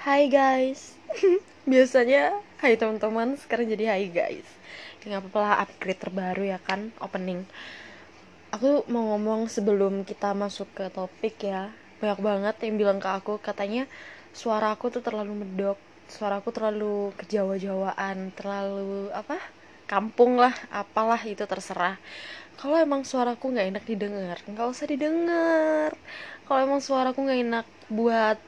Hai guys. Biasanya hai teman-teman. Sekarang jadi hai guys. Gak apa-apa lah upgrade terbaru ya kan Opening. Aku mau ngomong sebelum kita masuk ke topik ya. Banyak banget yang bilang ke aku. Katanya suara aku tuh terlalu medok. Suara aku terlalu kejawa-jawaan. Terlalu apa? Kampung lah Apalah itu terserah. Kalau emang suaraku nggak enak didengar nggak usah didengar. Kalau emang suaraku nggak enak buat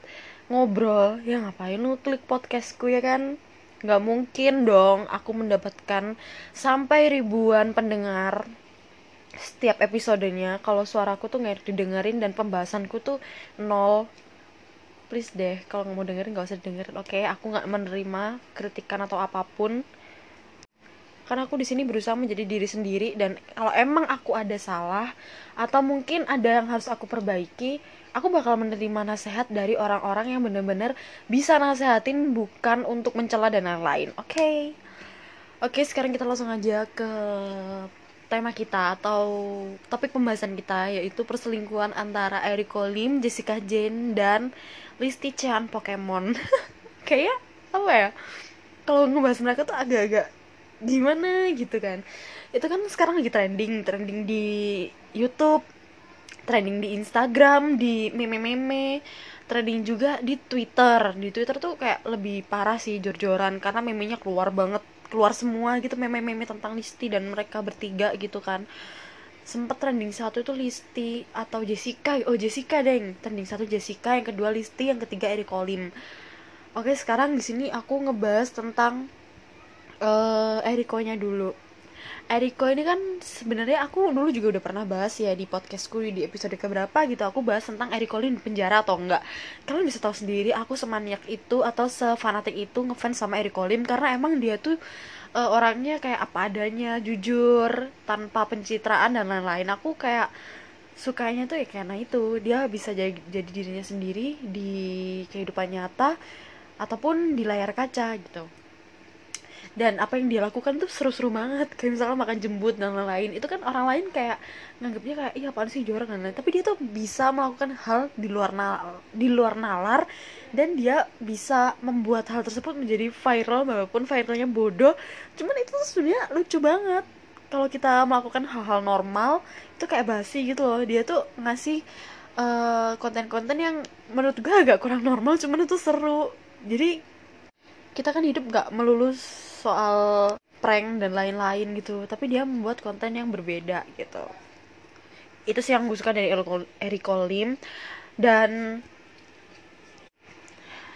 ngobrol ya ngapain lu klik podcastku ya kan? Nggak mungkin dong aku mendapatkan sampai ribuan pendengar setiap episodenya. Kalau suaraku tuh nggak didengerin dan pembahasanku tuh nol. Please deh kalau nggak mau dengerin nggak usah dengerin oke? Okay? aku nggak menerima kritikan atau apa pun. Karena aku di sini berusaha menjadi diri sendiri dan kalau emang aku ada salah atau mungkin ada yang harus aku perbaiki aku bakal menerima nasihat dari orang-orang yang bener-bener bisa nasehatin bukan untuk mencela dan lain-lain oke? Okay? oke okay, sekarang kita langsung aja ke tema kita atau topik pembahasan kita yaitu perselingkuhan antara Eriko Lim, Jessica Jane dan Listi Chan Pokemon. Kayak apa ya? Kalau ngebahas mereka tuh agak-agak gimana gitu kan? Itu kan sekarang lagi trending trending di YouTube trending di Instagram di meme-meme trending juga di Twitter. Di Twitter tuh kayak lebih parah sih jor-joran karena memenya keluar banget. Keluar semua gitu meme-meme tentang Listi dan mereka bertiga gitu kan. Sempet trending satu itu Listi atau Jessica. Oh Jessica deng. Trending satu Jessica yang kedua Listi yang ketiga Eric Olim oke sekarang di sini aku ngebahas tentang uh, Eriko-nya dulu. Eriko ini kan sebenarnya aku dulu juga udah pernah bahas ya di podcastku di episode keberapa gitu. Aku bahas tentang Eriko ini penjara atau enggak. Kalian bisa tahu sendiri aku semaniak itu atau sefanatik itu ngefans sama Eriko Lim karena emang dia tuh uh, orangnya kayak apa adanya jujur tanpa pencitraan dan lain-lain. Aku kayak sukanya tuh ya karena itu. Dia bisa jadi, jadi dirinya sendiri di kehidupan nyata ataupun di layar kaca gitu dan apa yang dia lakukan tuh seru-seru banget. Kayak misalnya makan jembut dan lain-lain. Itu kan orang lain kayak nganggapnya kayak iya apaan sih jorok dan lain-lain. Tapi dia tuh bisa melakukan hal di luar nalar di luar nalar. Dan dia bisa membuat hal tersebut menjadi viral walaupun viralnya bodoh. Cuman itu sebenarnya lucu banget. Kalau kita melakukan hal-hal normal itu kayak basi gitu loh. Dia tuh ngasih eh, konten-konten uh, yang menurut gue agak kurang normal cuman itu seru. Jadi kita kan hidup gak melulu soal prank dan lain-lain gitu tapi dia membuat konten yang berbeda gitu. Itu sih yang gue suka dari Eric Lim. Dan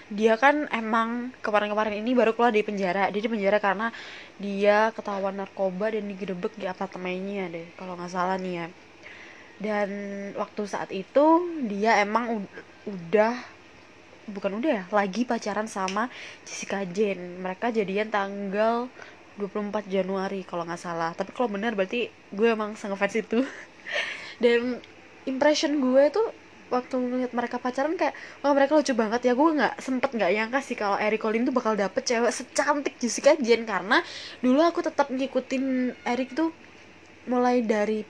dia kan emang kemarin-kemarin ini baru keluar dari penjara. Dia di penjara karena dia ketahuan narkoba dan digerebek di apartemennya deh kalau nggak salah nih ya. Dan waktu saat itu dia emang udah bukan udah ya lagi pacaran sama Jessica Jane. Mereka jadian tanggal 24 Januari kalau nggak salah. Tapi kalau benar berarti gue emang sangat fans itu. Dan impression gue tuh waktu ngeliat mereka pacaran kayak wah mereka lucu banget ya. Gue nggak sempet nggak nyangka sih kalau Eric Colin tuh bakal dapet cewek secantik Jessica Jane. Karena dulu aku tetap ngikutin Eric tuh mulai dari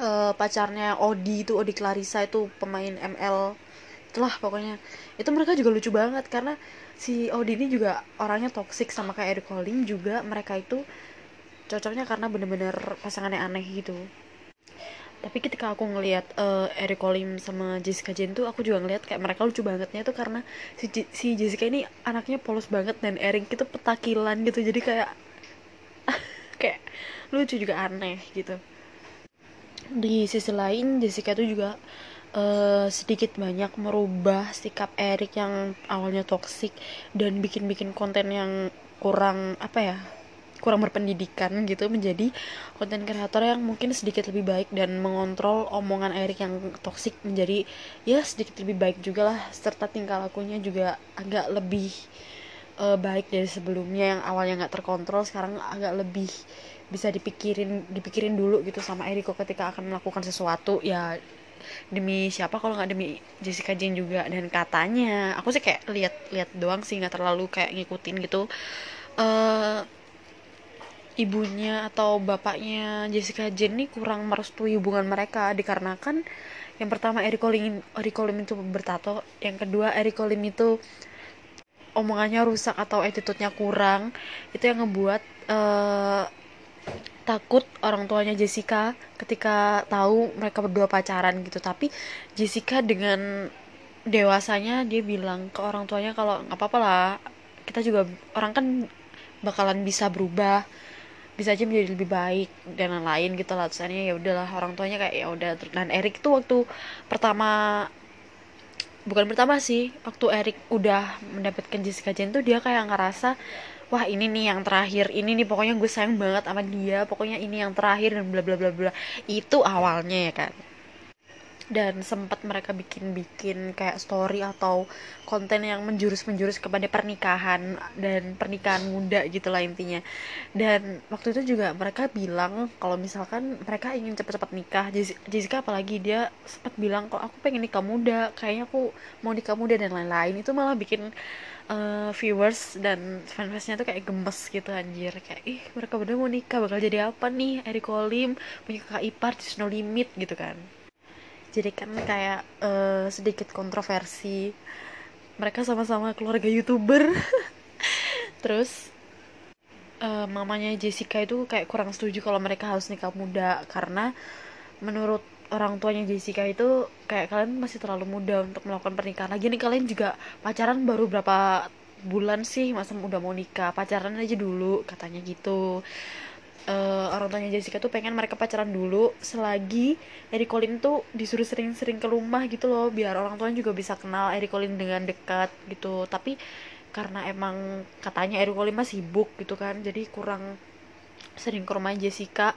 uh, pacarnya Odi itu Odi Clarissa itu pemain ML itulah pokoknya. Itu mereka juga lucu banget karena si Audi ini juga orangnya toxic sama kayak Eric Colling juga. Mereka itu cocoknya karena bener-bener pasangannya aneh gitu. Tapi ketika aku ngelihat uh, Eric Colim sama Jessica Jane tuh aku juga ngelihat kayak mereka lucu bangetnya tuh karena si, si Jessica ini anaknya polos banget dan Eric itu petakilan gitu. Jadi kayak kayak lucu juga aneh gitu. Di sisi lain Jessica tuh juga uh, sedikit banyak merubah sikap Erik yang awalnya toksik dan bikin-bikin konten yang kurang apa ya kurang berpendidikan gitu menjadi konten kreator yang mungkin sedikit lebih baik dan mengontrol omongan Erik yang toksik menjadi ya sedikit lebih baik juga lah. Serta tingkah lakunya juga agak lebih uh, baik dari sebelumnya yang awalnya nggak terkontrol sekarang agak lebih bisa dipikirin dipikirin dulu gitu sama Eriko ketika akan melakukan sesuatu. Ya demi siapa kalau nggak demi Jessica Jane juga. Dan katanya aku sih kayak lihat-lihat doang sih nggak terlalu kayak ngikutin gitu. Uh, ibunya atau bapaknya Jessica Jane nih kurang merestui hubungan mereka. Dikarenakan yang pertama Eric Colim, Eric Colim itu bertato. Yang kedua Eric Colim itu omongannya rusak atau attitude-nya kurang. Itu yang ngebuat uh, takut orang tuanya Jessica ketika tahu mereka berdua pacaran gitu. Tapi Jessica dengan dewasanya dia bilang ke orang tuanya kalau nggak apa-apa lah kita juga orang kan bakalan bisa berubah bisa aja menjadi lebih baik dan lain-lain gitu lah. Terusnya ya udahlah orang tuanya kayak ya udah. Dan Erik tuh waktu pertama bukan pertama sih waktu Erik udah mendapatkan Jessica Jane tuh dia kayak ngerasa wah ini nih yang terakhir. Ini nih pokoknya gue sayang banget sama dia. Pokoknya ini yang terakhir dan bla bla bla bla. Itu awalnya ya kan dan sempat mereka bikin-bikin kayak story atau konten yang menjurus-menjurus kepada pernikahan dan pernikahan muda gitu lah intinya. Dan waktu itu juga mereka bilang kalau misalkan mereka ingin cepat-cepat nikah. Jessica apalagi dia sempat bilang kok aku pengen nikah muda? Kayaknya aku mau nikah muda dan lain-lain. Itu malah bikin uh, viewers dan fansnya tuh kayak gemes gitu anjir. Kayak ih mereka berdua mau nikah bakal jadi apa nih? Eric Olim punya kakak ipar di No Limit gitu kan. Jadi kan kayak uh, sedikit kontroversi. Mereka sama-sama keluarga youtuber. Terus uh, mamanya Jessica itu kayak kurang setuju kalau mereka harus nikah muda karena menurut orang tuanya Jessica itu kayak kalian masih terlalu muda untuk melakukan pernikahan. Lagi nih kalian juga pacaran baru berapa bulan sih? Masa udah mau nikah pacaran aja dulu katanya gitu. Uh, orang tuanya Jessica tuh pengen mereka pacaran dulu selagi Eric Colin tuh disuruh sering-sering ke rumah gitu loh biar orang tuanya juga bisa kenal Eric Colin dengan dekat gitu. Tapi karena emang katanya Eric Colin masih sibuk gitu kan jadi kurang sering ke rumah Jessica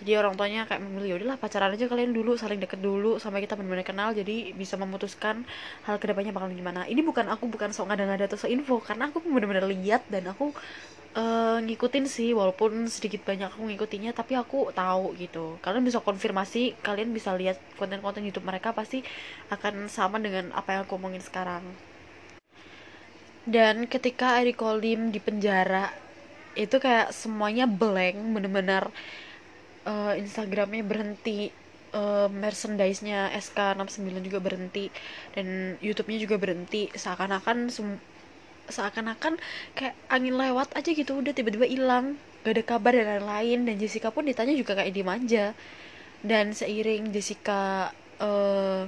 jadi orang tuanya kayak memilih ya udahlah pacaran aja kalian dulu saling deket dulu sampai kita benar-benar kenal jadi bisa memutuskan hal ke depannya bakal gimana. Ini bukan aku bukan sok ngada-ngada atau sok info karena aku benar-benar lihat dan aku uh, ngikutin sih walaupun sedikit banyak aku ngikutinnya tapi aku tahu gitu. Kalian bisa konfirmasi kalian bisa lihat konten-konten YouTube mereka pasti akan sama dengan apa yang aku omongin sekarang. Dan ketika Eric Kolim di penjara itu kayak semuanya blank bener-bener uh, Instagramnya berhenti uh, merchandise-nya SK69 juga berhenti dan YouTube-nya juga berhenti. Seakan-akan seakan-akan kayak angin lewat aja gitu udah tiba-tiba hilang. Gak ada kabar dan lain-lain. Dan Jessica pun ditanya juga kayak dimanja dan seiring Jessica uh,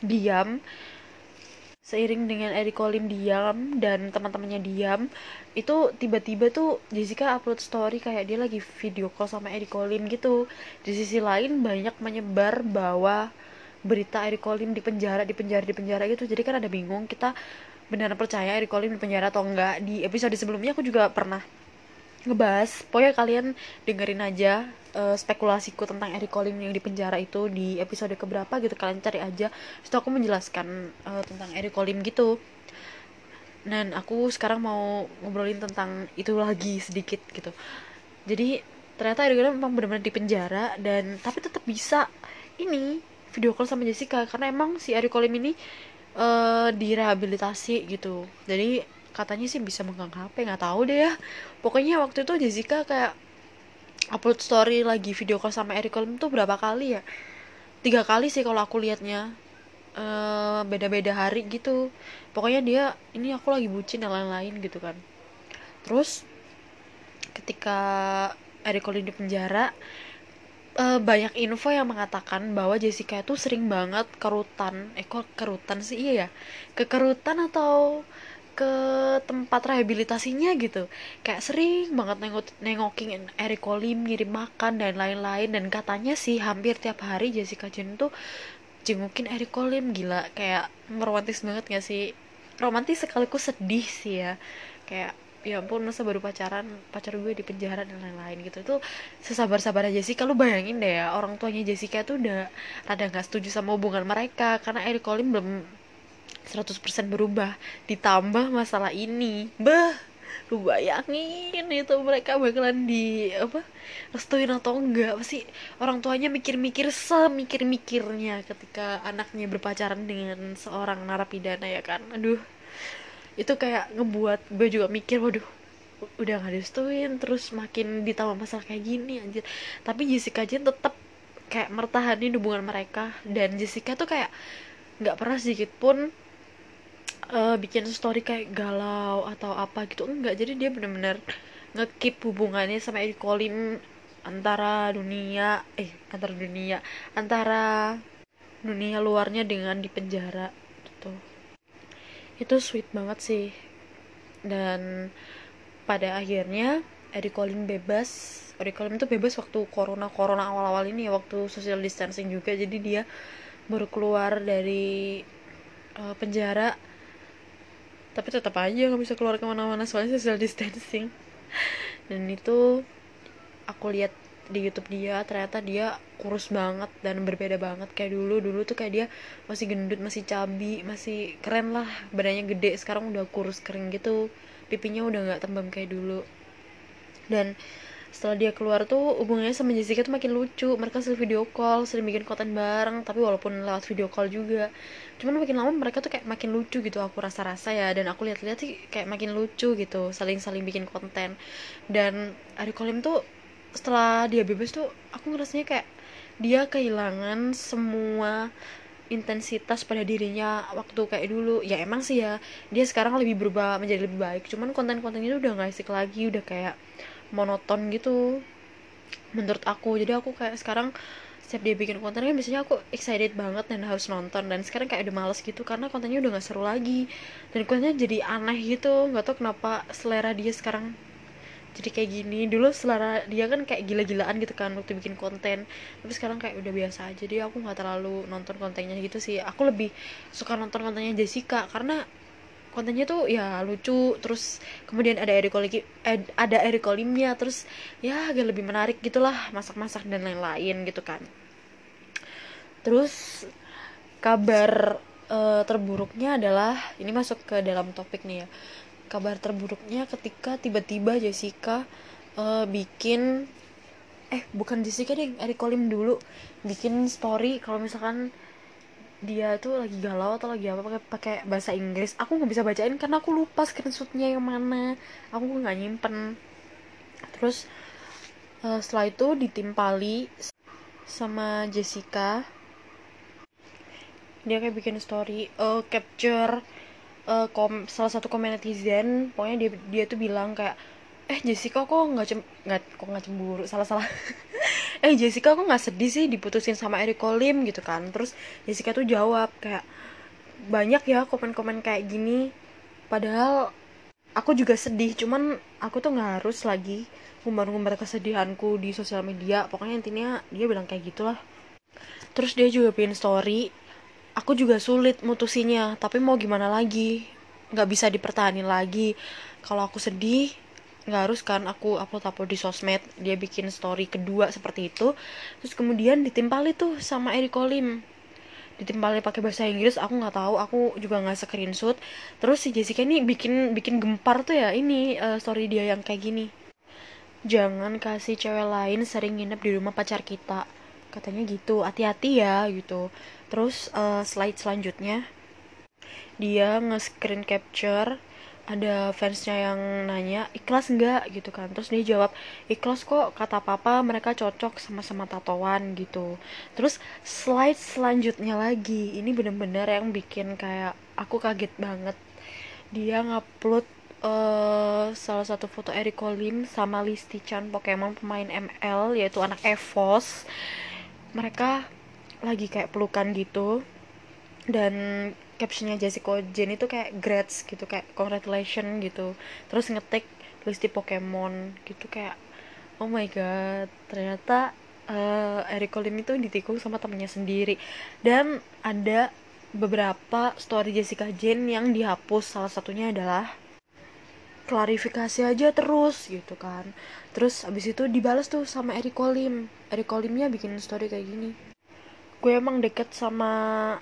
diam seiring dengan Eric Colim diam dan teman-temannya diam itu tiba-tiba tuh Jessica upload story kayak dia lagi video call sama Eric Colim gitu. Di sisi lain banyak menyebar bahwa berita Eric Colim di penjara di penjara di penjara gitu. Jadi kan ada bingung kita beneran percaya Eric Colim di penjara atau enggak. Di episode sebelumnya aku juga pernah ngebahas. Pokoknya kalian dengerin aja uh, spekulasiku tentang Eric Colim yang di penjara itu di episode keberapa gitu kalian cari aja. Terus aku menjelaskan uh, tentang Eric Colim gitu. Dan aku sekarang mau ngobrolin tentang itu lagi sedikit gitu. Jadi ternyata Eric Colim memang benar-benar di penjara dan tapi tetap bisa ini video call sama Jessica. Karena emang si Eric Colim ini uh, direhabilitasi gitu. Jadi katanya sih bisa megang HP nggak tahu deh ya. Pokoknya waktu itu Jessica kayak upload story lagi video call sama Eric Colm tuh berapa kali ya? Tiga kali sih kalau aku liatnya. Uh, beda-beda hari gitu. Pokoknya dia ini aku lagi bucin dan lain-lain gitu kan. Terus ketika Eric Colin di penjara uh, banyak info yang mengatakan bahwa Jessica itu sering banget kerutan. Eh kok kerutan sih? Iya ya. Kekerutan atau ke tempat rehabilitasinya gitu. Kayak sering banget nengok nengokin Eric Colim ngirim makan dan lain-lain. Dan katanya sih hampir tiap hari Jessica Jen tuh jengukin Eric Colim gila kayak romantis banget gak sih? Romantis sekaligus sedih sih ya. Kayak ya ampun masa baru pacaran pacar gue di penjara dan lain-lain gitu. Itu sesabar sabar aja sih kalau bayangin deh ya orang tuanya Jessica tuh udah rada nggak setuju sama hubungan mereka. Karena Eric Colin belum 100% berubah. Ditambah masalah ini. Bah lu bayangin itu mereka bakalan di apa restuin atau enggak. Pasti orang tuanya mikir-mikir semikir-mikirnya ketika anaknya berpacaran dengan seorang narapidana ya kan? Aduh itu kayak ngebuat gue juga mikir waduh udah gak direstuin terus makin ditambah masalah kayak gini anjir. Tapi Jessica Jen tetap kayak mertahanin hubungan mereka. Dan Jessica tuh kayak nggak pernah sedikit pun uh, bikin story kayak galau atau apa gitu. Enggak jadi dia bener-bener ngekip hubungannya sama Eric Colim antara dunia eh antara dunia antara dunia luarnya dengan di penjara gitu. Itu sweet banget sih. Dan pada akhirnya Eric Colim bebas. Eric Colim itu bebas waktu corona corona awal-awal ini waktu social distancing juga. Jadi dia baru keluar dari uh, penjara tapi tetap aja nggak bisa keluar ke mana-mana soalnya social distancing. Dan itu aku lihat di YouTube dia ternyata dia kurus banget dan berbeda banget kayak dulu. Dulu tuh kayak dia masih gendut masih cabi masih keren lah badannya gede. Sekarang udah kurus kering gitu pipinya udah nggak tembam kayak dulu. Dan setelah dia keluar tuh hubungannya sama Jessica tuh makin lucu. Mereka sering video call sering bikin konten bareng tapi walaupun lewat video call juga. Cuman makin lama mereka tuh kayak makin lucu gitu. Aku rasa-rasa ya dan aku lihat-lihat sih kayak makin lucu gitu. Saling-saling bikin konten. Dan Ari Kolim tuh setelah dia bebas tuh aku ngerasanya kayak dia kehilangan semua intensitas pada dirinya waktu kayak dulu. Ya emang sih ya dia sekarang lebih berubah menjadi lebih baik. Cuman konten-kontennya udah gak asik lagi. Udah kayak monoton gitu menurut aku. Jadi aku kayak sekarang setiap dia bikin konten kan biasanya aku excited banget dan harus nonton. Dan sekarang kayak udah males gitu karena kontennya udah gak seru lagi. Dan kontennya jadi aneh gitu nggak tau kenapa selera dia sekarang jadi kayak gini. Dulu selera dia kan kayak gila-gilaan gitu kan waktu bikin konten. Tapi sekarang kayak udah biasa aja. Jadi aku nggak terlalu nonton kontennya gitu sih. Aku lebih suka nonton kontennya Jessica karena kontennya tuh ya lucu terus kemudian ada Eric Colim eh, ada Eric Colimnya terus ya agak lebih menarik gitulah masak-masak dan lain-lain gitu kan. Terus kabar uh, terburuknya adalah ini masuk ke dalam topik nih ya. Kabar terburuknya ketika tiba-tiba Jessica uh, bikin eh bukan Jessica deh Eric Colim dulu bikin story kalau misalkan dia tuh lagi galau atau lagi apa pakai pakai bahasa Inggris. Aku nggak bisa bacain karena aku lupa screenshotnya yang mana. Aku nggak nyimpen. Terus uh, setelah itu ditimpali sama Jessica. Dia kayak bikin story uh, capture uh, kom salah satu komen netizen pokoknya dia dia tuh bilang kayak eh Jessica kok nggak cem nggak kok nggak cemburu? Salah salah eh Jessica kok nggak sedih sih diputusin sama Eric Colim gitu kan? Terus Jessica tuh jawab kayak banyak ya komen-komen kayak gini. Padahal aku juga sedih cuman aku tuh nggak harus lagi ngumbar-ngumbar kesedihanku di sosial media. Pokoknya intinya dia bilang kayak gitulah. Terus dia juga bikin story. Aku juga sulit mutusinya tapi mau gimana lagi? Nggak bisa dipertahanin lagi. Kalau aku sedih nggak harus kan aku upload upload di sosmed dia bikin story kedua seperti itu. Terus kemudian ditimpali tuh sama Eric Colim ditimpali pakai bahasa Inggris aku nggak tahu aku juga nggak screenshot. Terus si Jessica ini bikin bikin gempar tuh ya ini uh, story dia yang kayak gini. Jangan kasih cewek lain sering nginep di rumah pacar kita. Katanya gitu hati-hati ya gitu. Terus uh, slide selanjutnya. Dia nge-screen capture ada fansnya yang nanya ikhlas nggak? gitu kan. Terus dia jawab ikhlas kok kata papa mereka cocok sama-sama tatoan gitu. Terus slide selanjutnya lagi ini bener-bener yang bikin kayak aku kaget banget. Dia ngupload uh, salah satu foto Eric Colim sama Listi Chan Pokemon pemain ML yaitu anak Evos. Mereka lagi kayak pelukan gitu. Dan captionnya Jessica Jane itu kayak grats gitu kayak congratulation gitu. Terus ngetik listi Pokemon gitu kayak oh my god ternyata uh, Eric Colim itu ditikung sama temennya sendiri. Dan ada beberapa story Jessica Jane yang dihapus. Salah satunya adalah klarifikasi aja terus gitu kan. Terus abis itu dibalas tuh sama Eric Colim Eric Colimnya bikin story kayak gini. Gue emang deket sama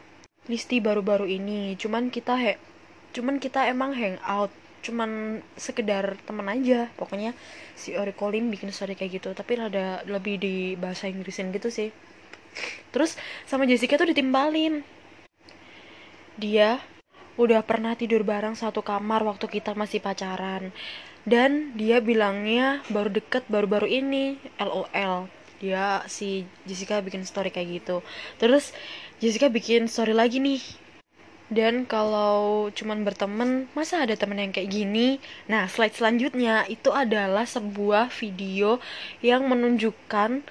Listi baru-baru ini. Cuman kita he cuman kita emang hang out. Cuman sekedar teman aja. Pokoknya si Eric Colim bikin story kayak gitu tapi ada lebih di bahasa Inggrisin gitu sih. Terus sama Jessica tuh ditimbalin dia udah pernah tidur bareng satu kamar waktu kita masih pacaran. Dan dia bilangnya baru deket baru-baru ini LOL dia si Jessica bikin story kayak gitu. Terus Jessica bikin story lagi nih. Dan kalau cuman berteman masa ada temen yang kayak gini? Nah slide selanjutnya itu adalah sebuah video yang menunjukkan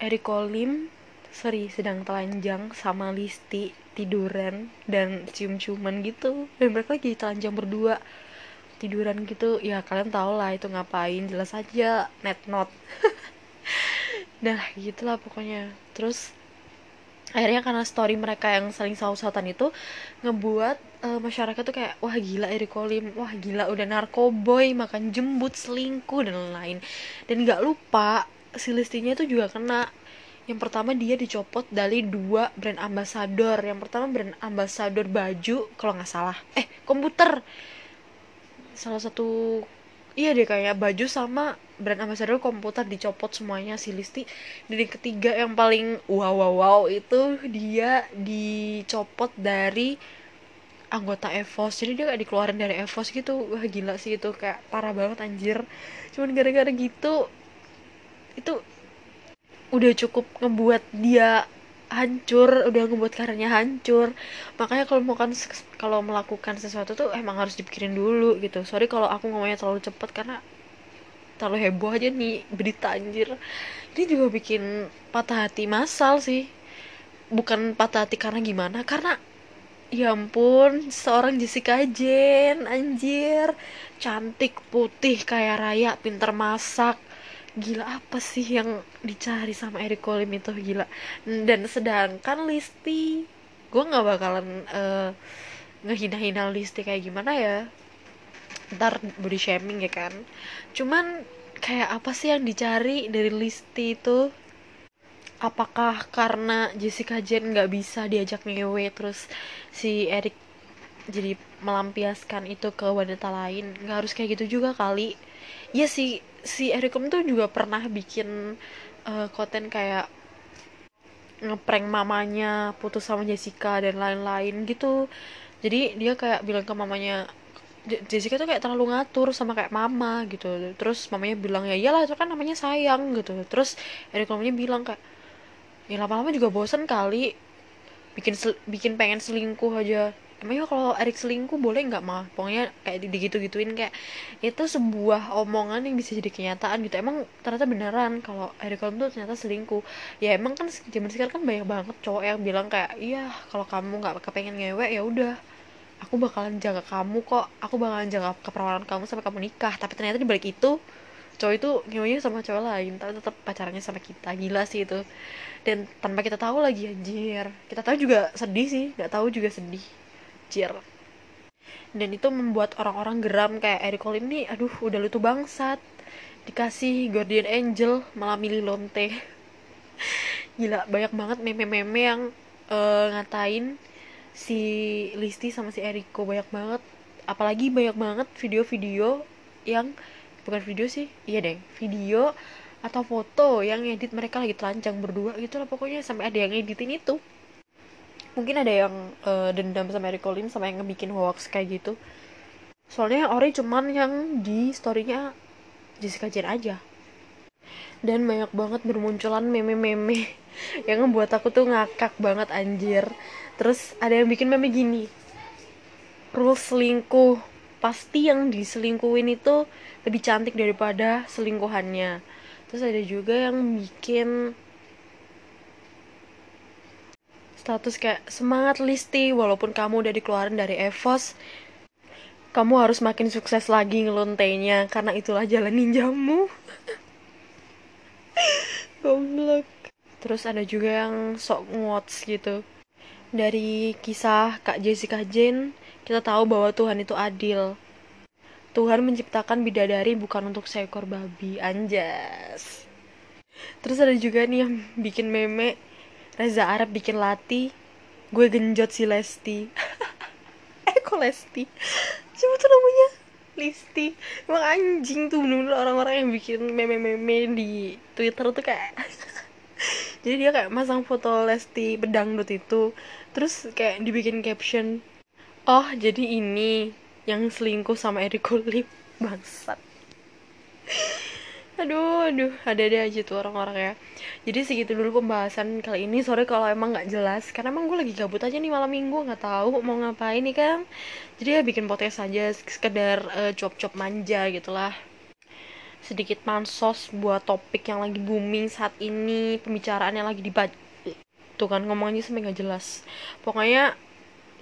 Eric Olim sorry sedang telanjang sama Listi tiduran dan cium-ciuman gitu. Dan mereka lagi telanjang berdua. Tiduran gitu ya kalian tau lah itu ngapain jelas aja net not. Nah gitulah pokoknya. Terus akhirnya karena story mereka yang saling saut-sautan itu ngebuat uh, masyarakat tuh kayak wah gila Eric Kolim. Wah gila udah narkoboy makan jembut selingkuh dan lain-lain. Dan nggak lupa si listinya itu juga kena. Yang pertama dia dicopot dari dua brand ambassador yang pertama brand ambassador baju kalau nggak salah. Eh komputer. Salah satu iya deh kayak baju sama brand ambassador komputer dicopot semuanya si Listi. Dan yang ketiga yang paling wow wow wow itu dia dicopot dari anggota Evos. Jadi dia kayak dikeluarin dari Evos gitu. Wah gila sih itu. Kayak parah banget anjir. Cuman gara-gara gitu itu udah cukup ngebuat dia hancur udah ngebuat karirnya hancur. Makanya kalau mau kan kalau melakukan sesuatu tuh emang harus dipikirin dulu gitu. Sorry kalau aku ngomongnya terlalu cepet karena terlalu heboh aja nih berita anjir. Ini juga bikin patah hati masal sih. Bukan patah hati karena gimana karena ya ampun seorang Jessica Jen anjir. Cantik putih kaya raya pinter masak gila apa sih yang dicari sama Eric Colim itu gila. Dan sedangkan Listi gue nggak bakalan uh, ngehina-hina Listi kayak gimana ya. Ntar body shaming ya kan. Cuman kayak apa sih yang dicari dari Listi itu? Apakah karena Jessica Jen nggak bisa diajak ngewe terus si Eric jadi melampiaskan itu ke wanita lain? Nggak harus kayak gitu juga kali. Ya sih si Ericom tuh juga pernah bikin uh, konten kayak ngeprank mamanya putus sama Jessica dan lain-lain gitu. Jadi dia kayak bilang ke mamanya Jessica tuh kayak terlalu ngatur sama kayak mama gitu. Terus mamanya bilang ya iyalah itu kan namanya sayang gitu. Terus Eric bilang kayak ya lama-lama juga bosan kali bikin bikin pengen selingkuh aja emangnya kalau Erik selingkuh boleh nggak mah pokoknya kayak digitu gituin kayak itu sebuah omongan yang bisa jadi kenyataan gitu. Emang ternyata beneran kalau Erik Holm tuh ternyata selingkuh. Ya emang kan zaman sekarang kan banyak banget cowok yang bilang kayak iya kalau kamu nggak kepengen ngewek ya udah aku bakalan jaga kamu kok. Aku bakalan jaga keperawanan kamu sampai kamu nikah. Tapi ternyata di balik itu cowok itu ngeweknya sama cowok lain tapi tetap pacarannya sama kita. Gila sih itu. Dan tanpa kita tahu lagi anjir. Kita tahu juga sedih sih. Nggak tahu juga sedih anjir dan itu membuat orang-orang geram kayak Eric Colin nih aduh udah lutu bangsat. Dikasih Guardian Angel malah milih lonte. Gila banyak banget meme-meme yang uh, ngatain si Listi sama si Eriko. Banyak banget. Apalagi banyak banget video-video yang bukan video sih iya deh video atau foto yang edit mereka lagi telanjang berdua gitu lah pokoknya sampai ada yang editin itu mungkin ada yang uh, dendam sama Eric Colin sama yang ngebikin hoax kayak gitu. Soalnya ori cuman yang di storynya Jessica Jen aja. Dan banyak banget bermunculan meme-meme yang ngebuat aku tuh ngakak banget anjir. Terus ada yang bikin meme gini. Rules selingkuh. Pasti yang diselingkuhin itu lebih cantik daripada selingkuhannya. Terus ada juga yang bikin status kayak semangat Listi walaupun kamu udah dikeluarin dari Evos kamu harus makin sukses lagi ngelontenya karena itulah jalan ninjamu. Goblok. Terus ada juga yang sok ngots gitu. Dari kisah Kak Jessica Jane kita tahu bahwa Tuhan itu adil. Tuhan menciptakan bidadari bukan untuk seekor babi. Anjas. Terus ada juga nih yang bikin meme Reza Arab bikin Lati gue genjot si Lesti. Eh kok Lesti? Siapa tuh namanya? Listi. Emang anjing tuh bener-bener orang-orang yang bikin meme-meme di Twitter tuh kayak jadi dia kayak masang foto Lesti bedangdut itu terus kayak dibikin caption oh jadi ini yang selingkuh sama Eric Kulip bangsat aduh aduh ada ada aja tuh orang-orang ya. Jadi segitu dulu pembahasan kali ini. Sore kalau emang nggak jelas karena emang gue lagi gabut aja nih malam minggu nggak tahu mau ngapain nih kan jadi ya bikin podcast aja sekedar uh, cop-cop manja gitulah. Sedikit mansos buat topik yang lagi booming saat ini pembicaraan yang lagi dibaca tuh kan ngomongnya sampai nggak jelas. Pokoknya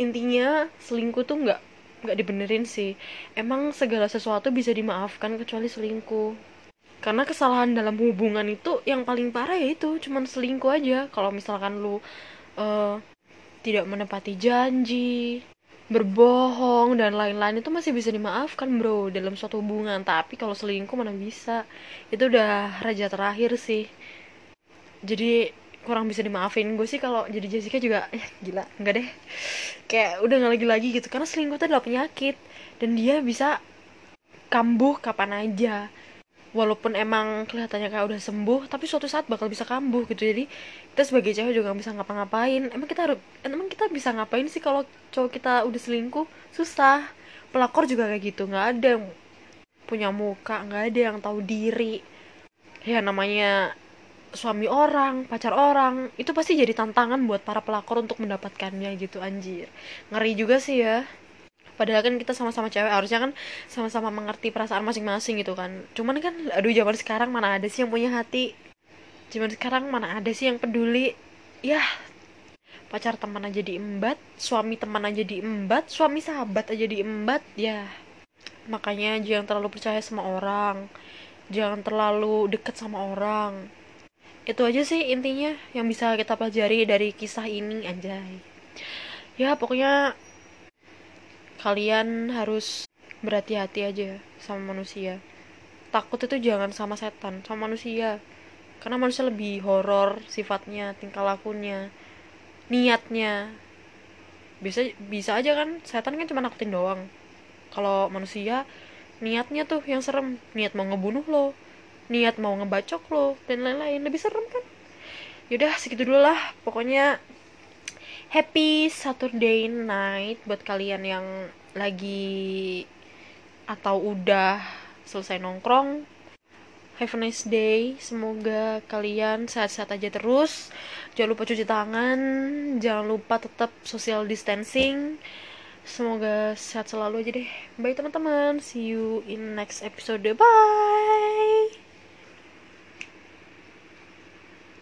intinya selingkuh tuh nggak nggak dibenerin sih. Emang segala sesuatu bisa dimaafkan kecuali selingkuh karena kesalahan dalam hubungan itu yang paling parah ya itu cuman selingkuh aja. Kalau misalkan lu uh, tidak menepati janji berbohong dan lain-lain itu masih bisa dimaafkan bro dalam suatu hubungan. Tapi kalau selingkuh mana bisa? Itu udah raja terakhir sih. Jadi kurang bisa dimaafin. Gue sih kalau jadi Jessica juga eh, gila enggak deh. Kayak udah nggak lagi-lagi gitu. Karena selingkuh itu adalah penyakit. Dan dia bisa kambuh kapan aja walaupun emang kelihatannya kayak udah sembuh tapi suatu saat bakal bisa kambuh gitu. Jadi kita sebagai cewek juga gak bisa ngapa-ngapain. Emang kita harus emang kita bisa ngapain sih kalau cowok kita udah selingkuh? Susah. Pelakor juga kayak gitu nggak ada yang punya muka nggak ada yang tahu diri. Ya namanya suami orang pacar orang itu pasti jadi tantangan buat para pelakor untuk mendapatkannya gitu anjir. Ngeri juga sih ya padahal kan kita sama-sama cewek harusnya kan sama-sama mengerti perasaan masing-masing gitu kan. Cuman kan aduh zaman sekarang mana ada sih yang punya hati? Zaman sekarang mana ada sih yang peduli? Ya pacar teman aja diembat suami teman aja diembat suami sahabat aja diembat ya. Makanya jangan terlalu percaya sama orang. Jangan terlalu deket sama orang. Itu aja sih intinya yang bisa kita pelajari dari kisah ini anjay. Ya pokoknya kalian harus berhati-hati aja sama manusia. Takut itu jangan sama setan sama manusia. Karena manusia lebih horor sifatnya tingkah lakunya niatnya. Bisa bisa aja kan setan kan cuma nakutin doang. Kalau manusia niatnya tuh yang serem. Niat mau ngebunuh lo niat mau ngebacok lo dan lain-lain. Lebih serem kan? Yaudah segitu dulu lah. Pokoknya happy Saturday night buat kalian yang lagi atau udah selesai nongkrong. Have a nice day. Semoga kalian sehat-sehat aja terus. Jangan lupa cuci tangan. Jangan lupa tetap social distancing. Semoga sehat selalu aja deh. Bye teman-teman. See you in next episode. Bye